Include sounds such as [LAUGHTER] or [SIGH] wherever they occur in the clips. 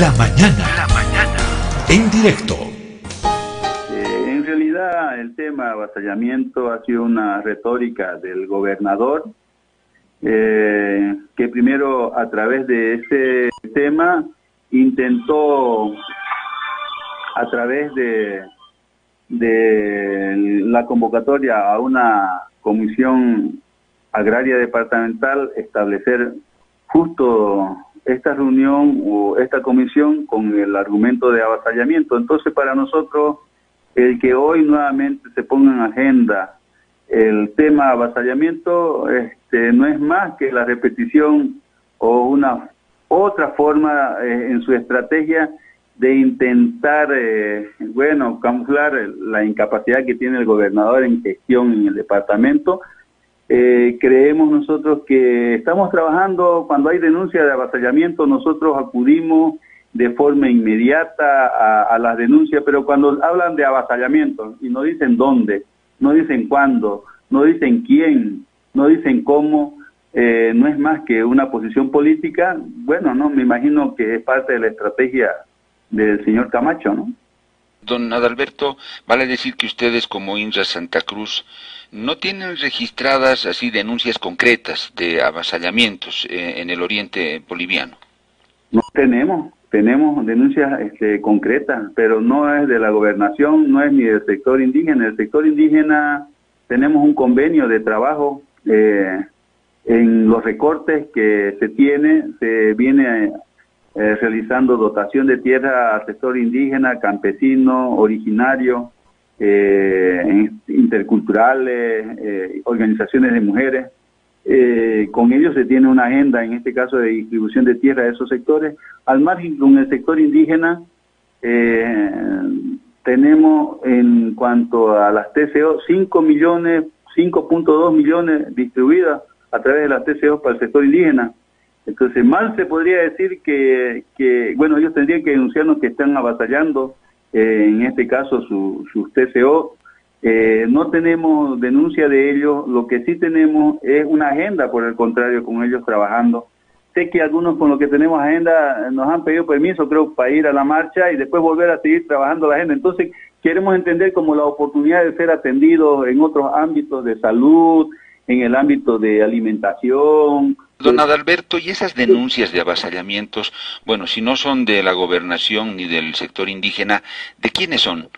La mañana. La mañana. En directo. Eh, en realidad el tema avasallamiento ha sido una retórica del gobernador eh, que primero a través de ese tema intentó a través de, de la convocatoria a una comisión agraria departamental establecer justo esta reunión o esta comisión con el argumento de avasallamiento. Entonces, para nosotros, el que hoy nuevamente se ponga en agenda el tema avasallamiento este, no es más que la repetición o una otra forma eh, en su estrategia de intentar, eh, bueno, camuflar la incapacidad que tiene el gobernador en gestión en el departamento eh, creemos nosotros que estamos trabajando, cuando hay denuncia de avasallamiento, nosotros acudimos de forma inmediata a, las denuncias, pero cuando hablan de avasallamiento y no dicen dónde, no dicen cuándo, no dicen quién, no dicen cómo, eh, no es más que una posición política, bueno, no, me imagino que es parte de la estrategia del señor Camacho, ¿no? Don Adalberto, vale decir que ustedes como INRA Santa Cruz no tienen registradas así denuncias concretas de avasallamientos eh, en el oriente boliviano. No tenemos, tenemos denuncias este, concretas, pero no es de la gobernación, no es ni del sector indígena. El sector indígena tenemos un convenio de trabajo eh, en los recortes que se tiene, se viene eh, realizando dotación de tierra al sector indígena, campesino, originario, eh, interculturales, eh, organizaciones de mujeres. con ellos se tiene una agenda, en este caso, de distribución de tierra a esos sectores. Al margen, con el sector indígena, tenemos en cuanto a las TCO 5 millones, 5.2 millones distribuidas a través de las TCO para el sector indígena. Entonces, mal se podría decir que, bueno, ellos tendrían que denunciarnos que están avasallando, eh, en este caso, sus su TCO. Eh, no tenemos denuncia de ellos, lo que sí tenemos es una agenda, por el contrario, con ellos trabajando. Sé que algunos con los que tenemos agenda nos han pedido permiso, creo, para ir a la marcha y después volver a seguir trabajando la agenda. Entonces, queremos entender como la oportunidad de ser atendidos en otros ámbitos de salud, en el ámbito de alimentación. Don Adalberto, ¿y esas denuncias de avasallamientos, bueno, si no son de la gobernación ni del sector indígena, ¿de quiénes son?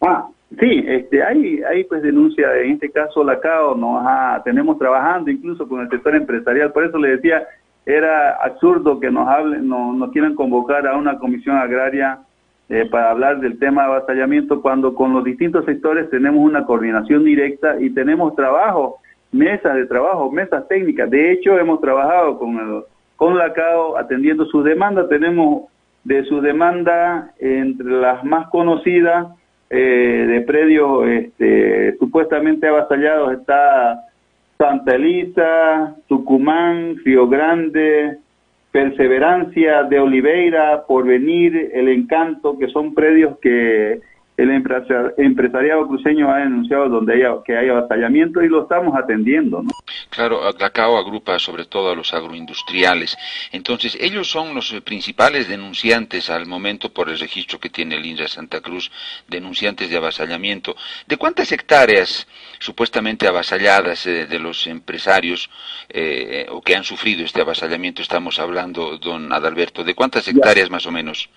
Ah, sí, este, hay, hay pues denuncia, en este caso la CAO nos tenemos trabajando incluso con el sector empresarial, por eso le decía, era absurdo que nos hablen, no, nos quieran convocar a una comisión agraria eh, para hablar del tema de avasallamiento cuando con los distintos sectores tenemos una coordinación directa y tenemos trabajo mesas de trabajo, mesas técnicas. De hecho, hemos trabajado con, el, con la CAO atendiendo sus demandas. Tenemos de sus demandas, entre las más conocidas, eh, de predios este, supuestamente avasallados está Santa Elisa, Tucumán, Río Grande, Perseverancia de Oliveira, Porvenir, El Encanto, que son predios que el empresariado cruceño ha denunciado donde haya, que hay avasallamiento y lo estamos atendiendo. ¿no? Claro, CACAO agrupa sobre todo a los agroindustriales. Entonces, ellos son los principales denunciantes al momento por el registro que tiene el INRA Santa Cruz, denunciantes de avasallamiento. ¿De cuántas hectáreas supuestamente avasalladas eh, de los empresarios eh, o que han sufrido este avasallamiento estamos hablando, don Adalberto? ¿De cuántas hectáreas más o menos?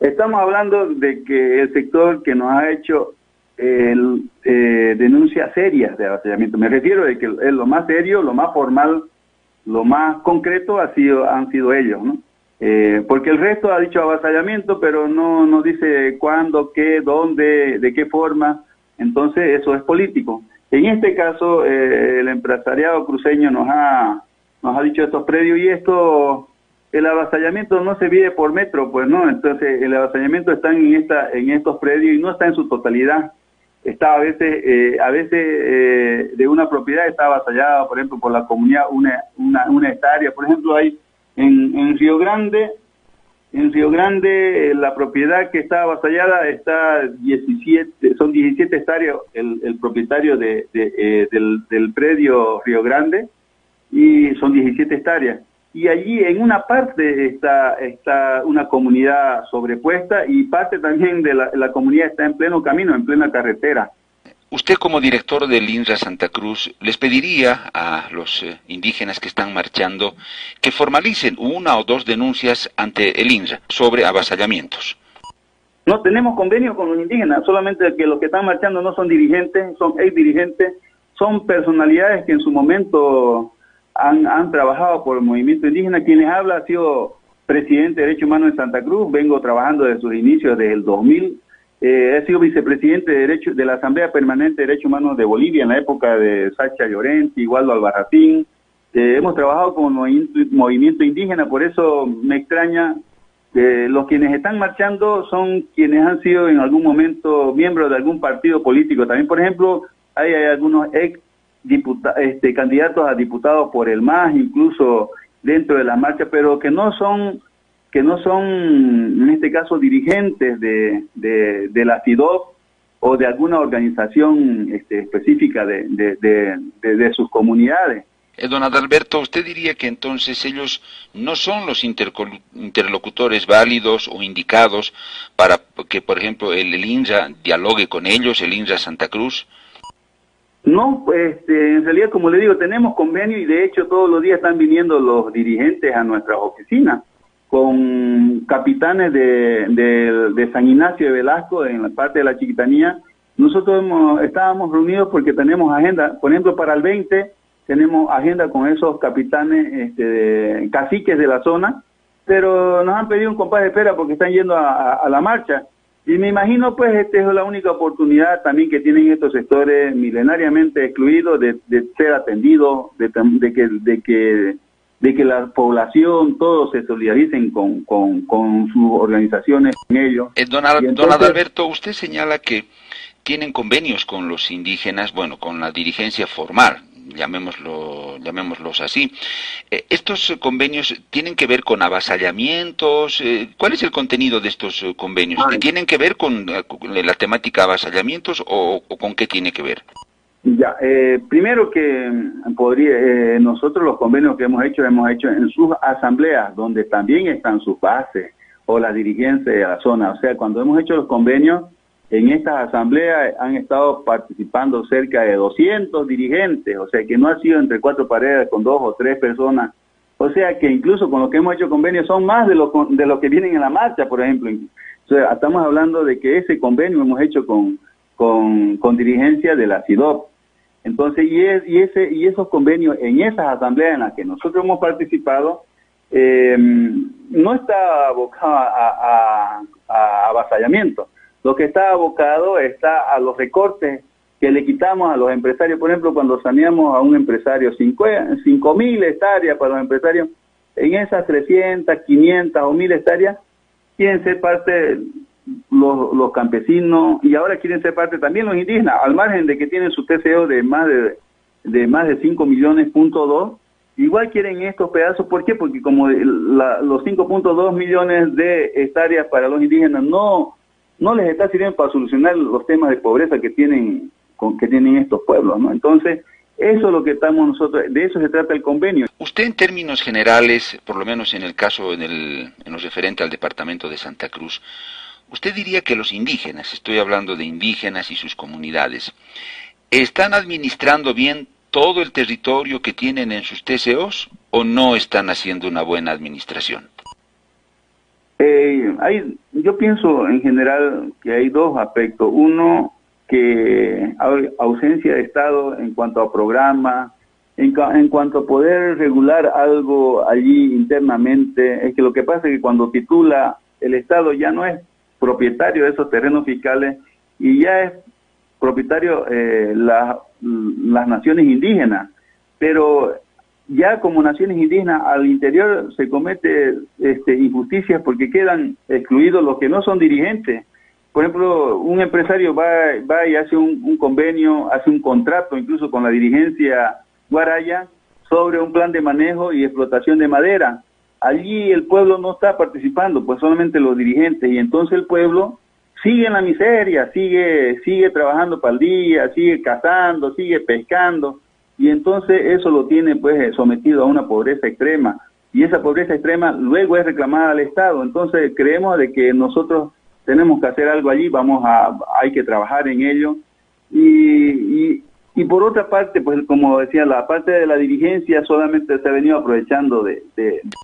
Estamos hablando de que el sector que nos ha hecho el, eh, denuncias serias de avasallamiento. Me refiero a que es lo más serio, lo más formal, lo más concreto ha sido, han sido ellos, ¿no? Eh, porque el resto ha dicho avasallamiento, pero no, no dice cuándo, qué, dónde, de qué forma. Entonces eso es político. En este caso, eh, el empresariado cruceño nos ha, nos ha dicho estos predios y esto el avasallamiento no se vive por metro, pues no, entonces el avasallamiento está en esta en estos predios y no está en su totalidad. Está a veces eh, a veces eh, de una propiedad está avasallada, por ejemplo, por la comunidad una una, una hectárea, por ejemplo, hay en, en Río Grande en Río Grande la propiedad que está avasallada está 17 son 17 hectáreas el, propietario de eh, del, del predio Río Grande y son 17 hectáreas y allí en una parte está, está una comunidad sobrepuesta y parte también de la, la comunidad está en pleno camino, en plena carretera. Usted como director del INRA Santa Cruz, les pediría a los eh, indígenas que están marchando que formalicen una o dos denuncias ante el INRA sobre avasallamientos. No tenemos convenio con los indígenas, solamente que los que están marchando no son dirigentes, son ex dirigentes, son personalidades que en su momento han, han trabajado por el movimiento indígena. Quienes habla ha sido presidente de Derecho Humano en Santa Cruz, vengo trabajando desde sus inicios, desde el 2000 eh, he sido vicepresidente de, derecho, de la Asamblea Permanente de Derechos Humanos de Bolivia en la época de Sacha Llorenti, Igualdo Albarracín. Eh, hemos trabajado con movimiento, movimiento indígena, por eso me extraña que los quienes están marchando son quienes han sido en algún momento miembros de algún partido político. También, por ejemplo, hay, algunos ex este, candidatos a diputados por el MAS, incluso dentro de la marcha, pero que no son que no son, en este caso, dirigentes de, de, la CIDOP o de alguna organización este, específica de, de, sus comunidades. Eh, don Adalberto, ¿usted diría que entonces ellos no son los interlocutores válidos o indicados para que, por ejemplo, el, el INRA dialogue con ellos, el INRA Santa Cruz? No, pues este, en realidad, como le digo, tenemos convenio y de hecho todos los días están viniendo los dirigentes a nuestras oficinas con capitanes de, de, San Ignacio de Velasco en la parte de la Chiquitanía. Nosotros estábamos reunidos porque tenemos agenda, por ejemplo, para el 20 tenemos agenda con esos capitanes este, de, caciques de la zona, pero nos han pedido un compás de espera porque están yendo a, la marcha. Y me imagino, pues, esta es la única oportunidad también que tienen estos sectores milenariamente excluidos de, de ser atendidos, de, de, que, de que de que la población, todos se solidaricen con, con, con sus organizaciones, con ellos. Eh, don, Adalberto, usted señala que tienen convenios con los indígenas, bueno, con la dirigencia formal, llamémoslo, llamémoslos así. Eh, ¿Estos convenios tienen que ver con avasallamientos? Eh, ¿Cuál es el contenido de estos convenios? ¿Tienen que ver con, la temática avasallamientos o, o con qué tiene que ver? Ya, eh, primero que mm, podría, eh, nosotros los convenios que hemos hecho, hemos hecho en sus asambleas, donde también están sus bases o la dirigencia de la zona. O sea, cuando hemos hecho los convenios, en estas asambleas han estado participando cerca de 200 dirigentes, o sea, que no ha sido entre cuatro paredes con dos o tres personas. O sea, que incluso con los que hemos hecho convenios son más de los de los que vienen en la marcha, por ejemplo. O estamos hablando de que ese convenio hemos hecho con, con, con dirigencia de la CIDOP. Entonces, y, ese, y esos convenios en esas asambleas en las que nosotros hemos participado, eh, no está abocado a, avasallamiento. Lo que está abocado está a los recortes que le quitamos a los empresarios. Por ejemplo, cuando saneamos a un empresario 5 mil hectáreas para los empresarios, en esas 300, 500 o 1000 hectáreas, quieren ser parte los, campesinos y ahora quieren ser parte también los indígenas, al margen de que tienen su TCO de más de, de más de 5 millones punto dos, igual quieren estos pedazos, ¿por qué? Porque como la, los 5.2 millones de hectáreas para los indígenas no, no les está sirviendo para solucionar los temas de pobreza que tienen, que tienen estos pueblos, ¿no? Entonces, eso es lo que estamos nosotros, de eso se trata el convenio. Usted en términos generales, por lo menos en el caso, en, el, en referente al departamento de Santa Cruz, Usted diría que los indígenas, estoy hablando de indígenas y sus comunidades, ¿están administrando bien todo el territorio que tienen en sus TCOs o no están haciendo una buena administración? Eh, hay, yo pienso en general que hay dos aspectos. Uno, que hay ausencia de Estado en cuanto a programa, en, en, cuanto a poder regular algo allí internamente. Es que lo que pasa es que cuando titula el Estado ya no es propietario de esos terrenos fiscales y ya es propietario eh, las naciones indígenas, pero ya como naciones indígenas al interior se comete este, injusticias porque quedan excluidos los que no son dirigentes. Por ejemplo, un empresario va, y hace un, un convenio, hace un contrato incluso con la dirigencia guaraya sobre un plan de manejo y explotación de madera allí el pueblo no está participando, pues solamente los dirigentes, y entonces el pueblo sigue en la miseria, sigue, sigue trabajando para el día, sigue cazando, sigue pescando, y entonces eso lo tiene pues sometido a una pobreza extrema. y esa pobreza extrema luego es reclamada al Estado. Entonces creemos de que nosotros tenemos que hacer algo allí, vamos a, hay que trabajar en ello. y, y por otra parte, pues como decía, la parte de la dirigencia solamente se ha venido aprovechando de,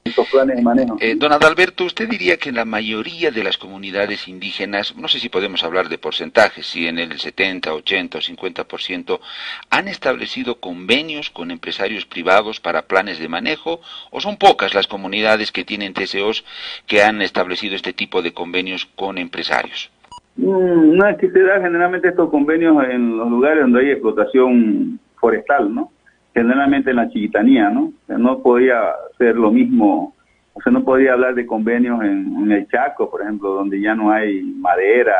estos planes de manejo. Eh, don Adalberto, ¿usted diría que la mayoría de las comunidades indígenas, no sé si podemos hablar de porcentajes, si en el 70, 80 o 50%, han establecido convenios con empresarios privados para planes de manejo, o son pocas las comunidades que tienen TCOs que han establecido este tipo de convenios con empresarios? Mm, no es que se da generalmente estos convenios en los lugares donde hay explotación forestal, ¿no? Generalmente en la chiquitanía, ¿no? no podía ser lo mismo, o sea, no podía hablar de convenios en, el Chaco, por ejemplo, donde ya no hay madera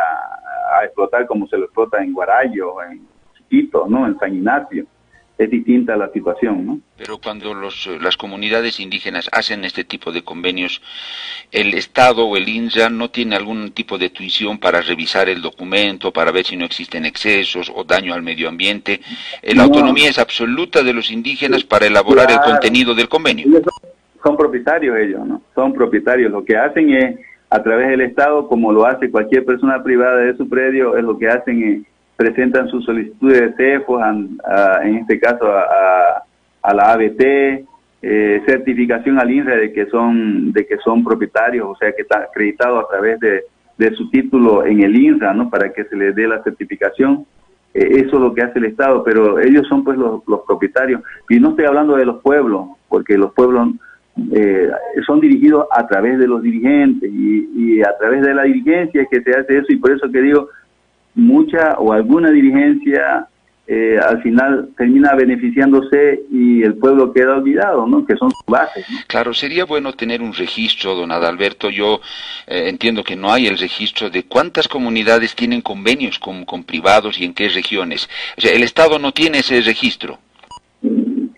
a explotar como se lo explota en Guarayo, en Chiquito, ¿no? En San Ignacio es distinta la situación, ¿no? Pero cuando los, las comunidades indígenas hacen este tipo de convenios, ¿el Estado o el INSA no tiene algún tipo de tuición para revisar el documento, para ver si no existen excesos o daño al medio ambiente? La autonomía es absoluta de los indígenas para elaborar el contenido del convenio. Son propietarios ellos, ¿no? Son propietarios. Lo que hacen es, a través del Estado, como lo hace cualquier persona privada de su predio, es lo que hacen es presentan sus solicitudes de CEFOS, en este caso a, la ABT, eh, certificación al INRE de que son de que son propietarios, o sea que está acreditado a través de, su título en el INRA, ¿no? Para que se les dé la certificación. Eh, eso es lo que hace el Estado, pero ellos son pues los, propietarios. Y no estoy hablando de los pueblos, porque los pueblos eh, son dirigidos a través de los dirigentes y, y a través de la dirigencia que se hace eso y por eso que digo mucha o alguna dirigencia eh, al final termina beneficiándose y el pueblo queda olvidado, ¿no? Que son sus bases. Claro, sería bueno tener un registro, don Adalberto. Yo eh, entiendo que no hay el registro de cuántas comunidades tienen convenios con, con privados y en qué regiones. O sea, el Estado no tiene ese registro.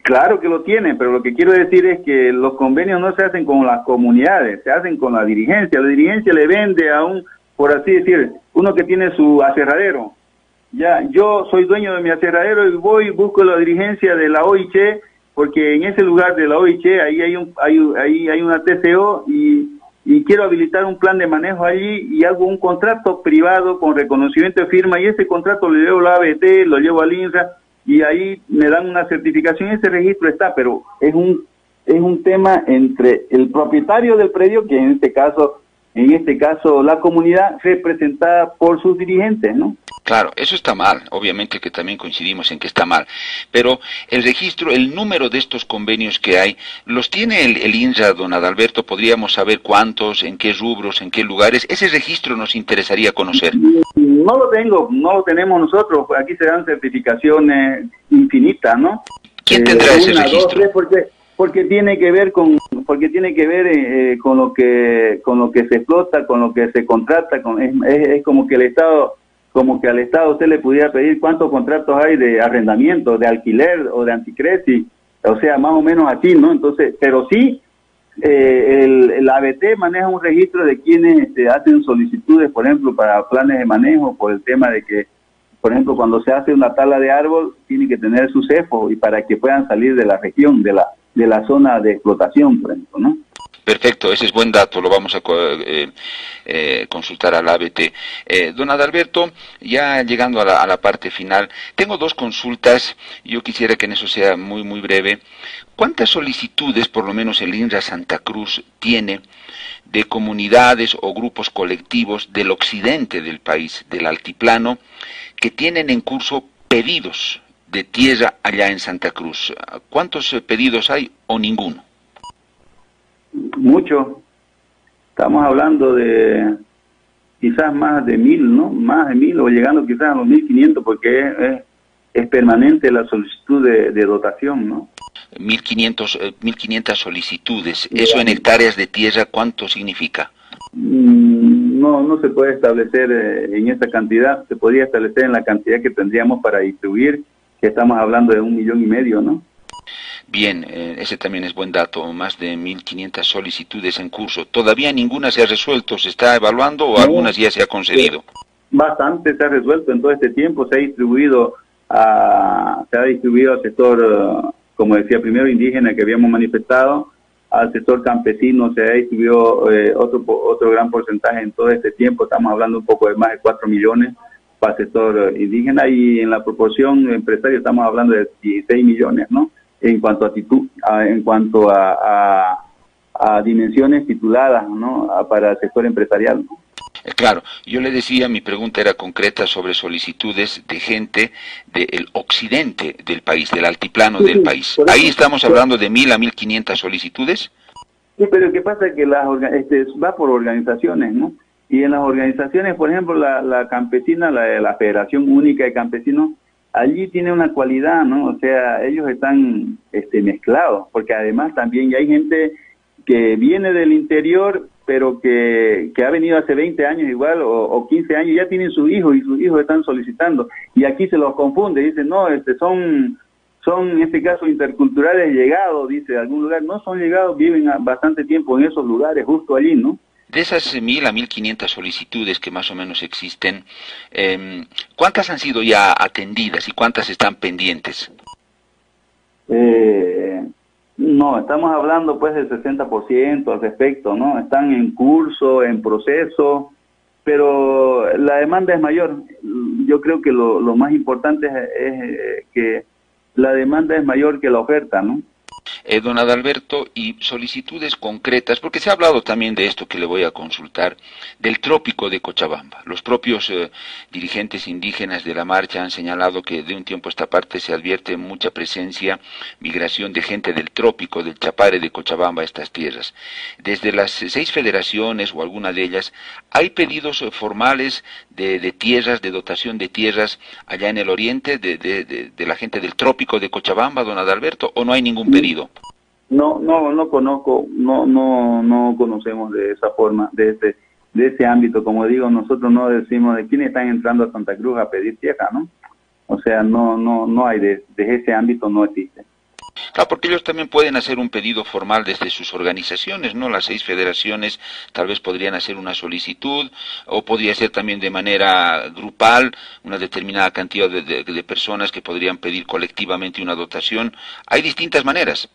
Claro que lo tiene, pero lo que quiero decir es que los convenios no se hacen con las comunidades, se hacen con la dirigencia. La dirigencia le vende a un por así decir, uno que tiene su aserradero. Ya, yo soy dueño de mi aserradero y voy, busco la dirigencia de la OIC, porque en ese lugar de la OIC ahí hay, un, hay, ahí hay una TCO y, quiero habilitar un plan de manejo allí y hago un contrato privado con reconocimiento de firma y ese contrato lo llevo a la ABT, lo llevo al INRA y ahí me dan una certificación, ese registro está, pero es un, es un tema entre el propietario del predio, que en este caso en este caso la comunidad representada por sus dirigentes, ¿no? Claro, eso está mal, obviamente que también coincidimos en que está mal, pero el registro, el número de estos convenios que hay, ¿los tiene el, el INSA, don Adalberto? ¿Podríamos saber cuántos, en qué rubros, en qué lugares? Ese registro nos interesaría conocer. No lo tengo, no lo tenemos nosotros, aquí se dan certificaciones infinitas, ¿no? ¿Quién tendrá eh, ese registro? porque tiene que ver con porque tiene que ver eh, con lo que con lo que se explota con lo que se contrata con, es, como que el estado como que al estado usted le pudiera pedir cuántos contratos hay de arrendamiento de alquiler o de anticresi o sea más o menos así no entonces pero sí eh, el, ABT maneja un registro de quienes este, hacen solicitudes por ejemplo para planes de manejo por el tema de que por ejemplo, cuando se hace una tala de árbol, tiene que tener su cefo y para que puedan salir de la región, de la, de la zona de explotación, por ejemplo, ¿no? Perfecto, ese es buen dato, lo vamos a eh, eh, consultar al ABT. Eh, don Adalberto, ya llegando a la, a la, parte final, tengo dos consultas, yo quisiera que en eso sea muy, muy breve. ¿Cuántas solicitudes, por lo menos el INRA Santa Cruz, tiene de comunidades o grupos colectivos del occidente del país, del altiplano, que tienen en curso pedidos de tierra allá en Santa Cruz. ¿Cuántos eh, pedidos hay o ninguno? Mucho. Estamos hablando de quizás más de mil, ¿no? Más de mil o llegando quizás a los mil quinientos porque es, es, permanente la solicitud de, dotación, ¿no? 1500, eh, quinientas solicitudes. ¿Eso en hectáreas de tierra cuánto significa? Mm, no, no se puede establecer eh, en esa cantidad. Se podría establecer en la cantidad que tendríamos para distribuir que estamos hablando de un millón y medio, ¿no? Bien, eh, ese también es buen dato, más de 1.500 solicitudes en curso. ¿Todavía ninguna se ha resuelto? ¿Se está evaluando o algunas ya se ha concedido? Bastante se ha resuelto en todo este tiempo, se ha distribuido a, se ha distribuido al sector, eh, como decía primero, indígena que habíamos manifestado, al sector campesino se distribuyó eh, otro, otro gran porcentaje en todo este tiempo, estamos hablando un poco de más de 4 millones para el sector indígena y en la proporción empresaria estamos hablando de 16 millones, ¿no? En cuanto a, titu en cuanto a, a, dimensiones tituladas, ¿no? para el sector empresarial, ¿no? Eh, claro, yo le decía, mi pregunta era concreta sobre solicitudes de gente del occidente del país, del altiplano del país. Ahí estamos hablando de mil a mil quinientas solicitudes. Sí, pero ¿qué pasa? Que las este, va por organizaciones, ¿no? Y en las organizaciones, por ejemplo, la, la campesina, la, Federación Única de Campesinos, allí tiene una cualidad, ¿no? O sea, ellos están este, mezclados, porque además también ya hay gente que viene del interior, pero que, que ha venido hace 20 años igual o, o 15 años, ya tienen su hijo y sus hijos están solicitando. Y aquí se los confunde, dicen, no, este, son, son en este caso interculturales llegados, dice, de algún lugar. No son llegados, viven bastante tiempo en esos lugares, justo allí, ¿no? De esas mil a mil quinientas solicitudes que más o menos existen, eh, ¿cuántas han sido ya atendidas y cuántas están pendientes? Eh, no, estamos hablando pues del 60% al respecto, ¿no? Están en curso, en proceso, pero la demanda es mayor. Yo creo que lo, lo más importante es, es eh, que la demanda es mayor que la oferta, ¿no? Eh, don Adalberto, y solicitudes concretas, porque se ha hablado también de esto que le voy a consultar, del trópico de Cochabamba. Los propios eh, dirigentes indígenas de la marcha han señalado que de un tiempo a esta parte se advierte mucha presencia, migración de gente del trópico, del Chapare de Cochabamba a estas tierras. Desde las seis federaciones o alguna de ellas, ¿hay pedidos formales de, tierras, de dotación de tierras allá en el oriente, de, de la gente del trópico de Cochabamba, don Adalberto, o no hay ningún pedido? No, no, no conozco, no, no, no conocemos de esa forma, de ese, de ese ámbito. Como digo, nosotros no decimos de quiénes están entrando a Santa Cruz a pedir tierra, ¿no? O sea, no, no, no hay de, de ese ámbito no existe. Claro, porque ellos también pueden hacer un pedido formal desde sus organizaciones, ¿no? Las seis federaciones tal vez podrían hacer una solicitud o podría ser también de manera grupal una determinada cantidad de, de, de personas que podrían pedir colectivamente una dotación. Hay distintas maneras.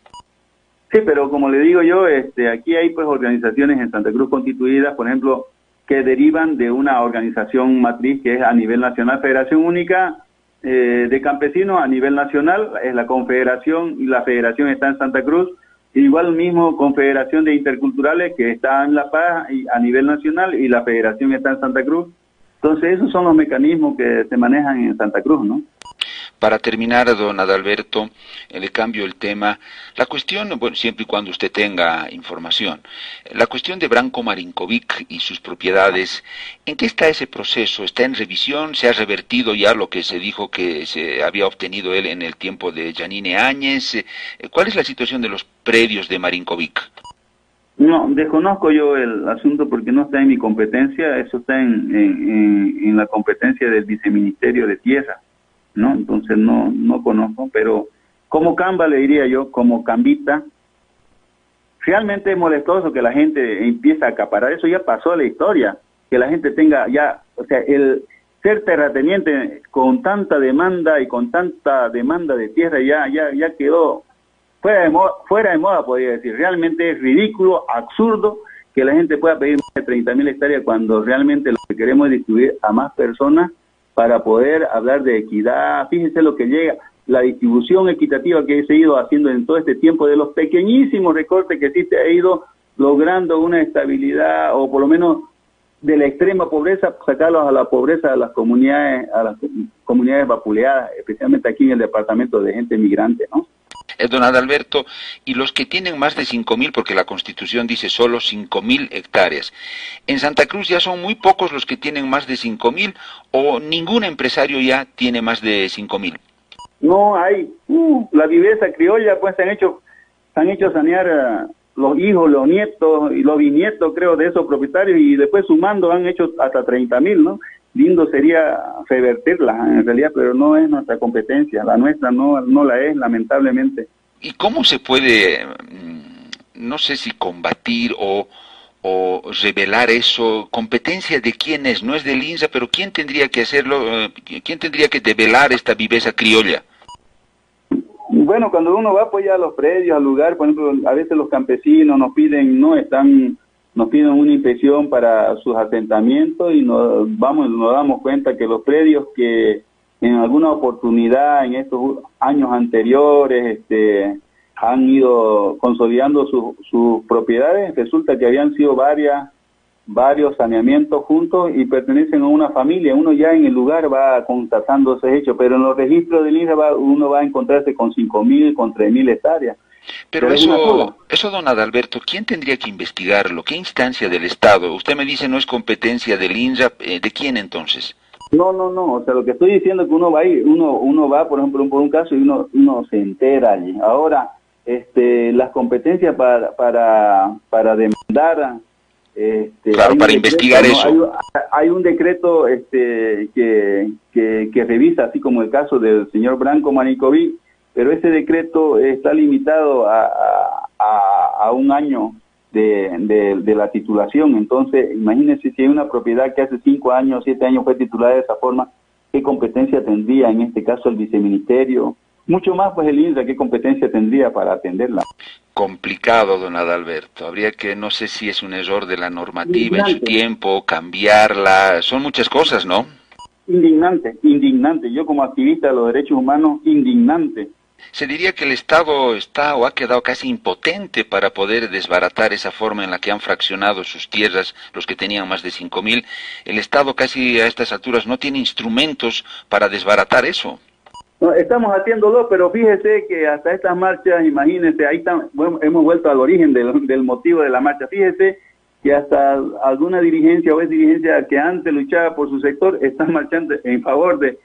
Sí, pero como le digo yo, este, aquí hay pues organizaciones en Santa Cruz constituidas, por ejemplo, que derivan de una organización matriz que es a nivel nacional, Federación Única eh, de Campesinos a nivel nacional, es la Confederación y la Federación está en Santa Cruz, igual mismo Confederación de Interculturales que está en La Paz y a nivel nacional y la Federación está en Santa Cruz. Entonces esos son los mecanismos que se manejan en Santa Cruz, ¿no? Para terminar, don Adalberto, le cambio el tema. La cuestión, bueno, siempre y cuando usted tenga información, la cuestión de Branco Marinkovic y sus propiedades, ¿en qué está ese proceso? ¿Está en revisión? ¿Se ha revertido ya lo que se dijo que se había obtenido él en el tiempo de Janine Áñez? ¿Cuál es la situación de los predios de Marinkovic? No, desconozco yo el asunto porque no está en mi competencia, eso está en, en, en la competencia del viceministerio de Tierra. ¿No? Entonces no, no conozco, pero como Camba le diría yo, como Cambita, realmente es molestoso que la gente empiece a acaparar, eso ya pasó a la historia, que la gente tenga ya, o sea, el ser terrateniente con tanta demanda y con tanta demanda de tierra ya, ya, ya quedó fuera de moda, fuera de moda podría decir, realmente es ridículo, absurdo que la gente pueda pedir más de 30 mil hectáreas cuando realmente lo que queremos es distribuir a más personas para poder hablar de equidad. Fíjense lo que llega, la distribución equitativa que ha ido haciendo en todo este tiempo, de los pequeñísimos recortes que existe, ha ido logrando una estabilidad o por lo menos de la extrema pobreza, sacarlos a la pobreza de las comunidades, a las comunidades vapuleadas, especialmente aquí en el departamento de gente migrante, ¿no? Eh, don Adalberto, y los que tienen más de 5.000, porque la Constitución dice solo 5.000 hectáreas, ¿en Santa Cruz ya son muy pocos los que tienen más de 5.000 o ningún empresario ya tiene más de 5.000? No hay. Uh, la viveza criolla, pues se han hecho, se han hecho sanear uh, los hijos, los nietos y los bisnietos, creo, de esos propietarios y después sumando han hecho hasta 30.000, ¿no? Lindo sería revertirla en realidad, pero no es nuestra competencia, la nuestra no, no la es, lamentablemente. ¿Y cómo se puede, no sé si combatir o, o revelar eso? ¿Competencia de quién es? No es del INSA, pero ¿quién tendría que hacerlo? ¿Quién tendría que develar esta viveza criolla? Bueno, cuando uno va pues ya a los predios, al lugar, por ejemplo, a veces los campesinos nos piden, no están, nos piden una inspección para sus asentamientos y nos vamos, nos damos cuenta que los predios que en alguna oportunidad en estos años anteriores este, han ido consolidando sus propiedades, resulta que habían sido varias varios saneamientos juntos y pertenecen a una familia. Uno ya en el lugar va constatando ese hecho, pero en los registros del INRA uno va a encontrarse con 5.000, con 3.000 hectáreas. Pero, eso, eso, don Adalberto, ¿quién tendría que investigarlo? ¿Qué instancia del Estado? Usted me dice no es competencia del INRA, eh, ¿de quién entonces? No, no, no, o sea, lo que estoy diciendo es que uno va ahí, uno, uno va, por ejemplo, por un caso y uno, uno se entera allí. Ahora, este, las competencias para, para, para demandar este, claro, para investigar eso. Hay, un decreto este, que, que, revisa, así como el caso del señor Branco Manicoví, pero ese decreto está limitado a, a, un año de, de, la titulación. Entonces, imagínense si hay una propiedad que hace cinco años, siete años fue titulada de esa forma, ¿qué competencia tendría en este caso el viceministerio? Mucho más, pues el INSA, ¿qué competencia tendría para atenderla? complicado, don Adalberto. Habría que, no sé si es un error de la normativa en su tiempo, cambiarla. Son muchas cosas, ¿no? Indignante, indignante. Yo como activista de los derechos humanos, indignante. Se diría que el Estado está o ha quedado casi impotente para poder desbaratar esa forma en la que han fraccionado sus tierras los que tenían más de 5.000. El Estado casi a estas alturas no tiene instrumentos para desbaratar eso. Estamos haciéndolo, pero fíjese que hasta estas marchas, imagínense, ahí hemos vuelto al origen del, motivo de la marcha. Fíjese que hasta alguna dirigencia o es dirigencia que antes luchaba por su sector está marchando en favor de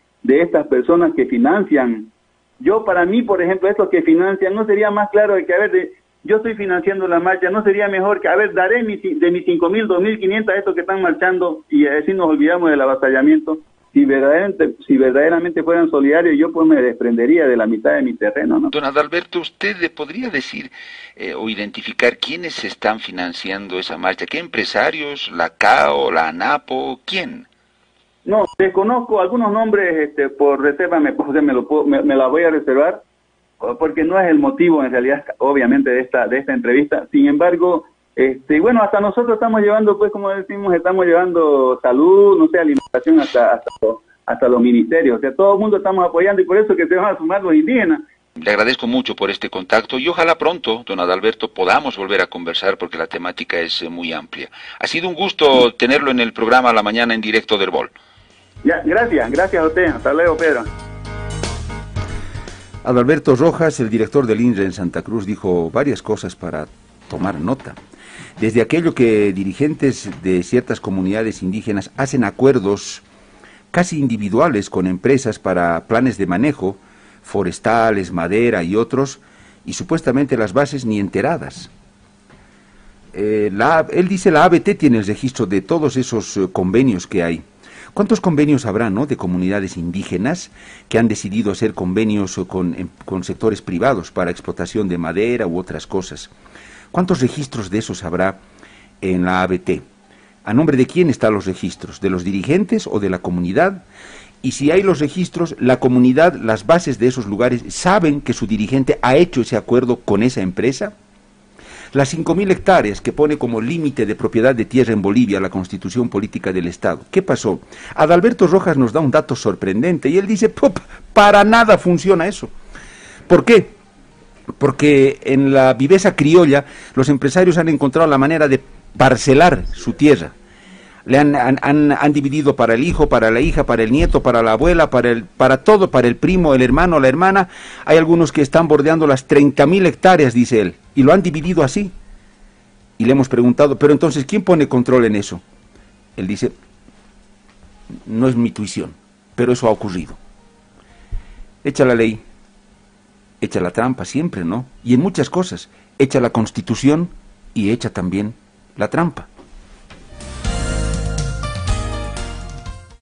estas personas que financian. Yo, para mí, por ejemplo, estos que financian, no sería más claro que, a ver, de, yo estoy financiando la marcha, no sería mejor que, a ver, daré mi, de mis 5.000, 2.500 a estos que están marchando y así nos olvidamos del avasallamiento si verdaderamente, si verdaderamente fueran solidarios, yo pues me desprendería de la mitad de mi terreno. ¿no? Don Adalberto, ¿usted podría decir eh, o identificar quiénes están financiando esa marcha? ¿Qué empresarios? ¿La CAO, la ANAPO? ¿Quién? No, desconozco algunos nombres este, por reserva, me, [LAUGHS] me, me, la voy a reservar, porque no es el motivo en realidad, obviamente, de esta, de esta entrevista. Sin embargo, este, bueno, hasta nosotros estamos llevando, pues como decimos, estamos llevando salud, no sé, alimentación hasta, hasta, los ministerios. O sea, todo el mundo estamos apoyando y por eso que se van a sumar los indígenas. Le agradezco mucho por este contacto y ojalá pronto, don Adalberto, podamos volver a conversar porque la temática es eh, muy amplia. Ha sido un gusto tenerlo en el programa La Mañana en directo del BOL. Gracias, gracias a usted. Hasta luego, Pedro. Adalberto Rojas, el director del INRE en Santa Cruz, dijo varias cosas para tomar nota desde aquello que dirigentes de ciertas comunidades indígenas hacen acuerdos casi individuales con empresas para planes de manejo, forestales, madera y otros, y supuestamente las bases ni enteradas. Eh, él dice la ABT tiene el registro de todos esos eh, convenios que hay. ¿Cuántos convenios habrá ¿no? de comunidades indígenas que han decidido hacer convenios con, con sectores privados para explotación de madera u otras cosas? ¿Cuántos registros de esos habrá en la ABT? ¿A nombre de quién están los registros? ¿De los dirigentes o de la comunidad? Y si hay los registros, la comunidad, las bases de esos lugares, ¿saben que su dirigente ha hecho ese acuerdo con esa empresa? Las 5.000 hectáreas que pone como límite de propiedad de tierra en Bolivia la constitución política del Estado. ¿Qué pasó? Adalberto Rojas nos da un dato sorprendente y él dice, para nada funciona eso. ¿Por qué? porque en la viveza criolla los empresarios han encontrado la manera de parcelar su tierra. Le han, han, dividido para el hijo, para la hija, para el nieto, para la abuela, para, el, para todo, para el primo, el hermano, la hermana. Hay algunos que están bordeando las 30.000 hectáreas, dice él, y lo han dividido así. Y le hemos preguntado, pero entonces, ¿quién pone control en eso? Él dice, no es mi tuición, pero eso ha ocurrido. Echa la ley, echa la trampa siempre, ¿no? Y en muchas cosas, echa la constitución y echa también la trampa.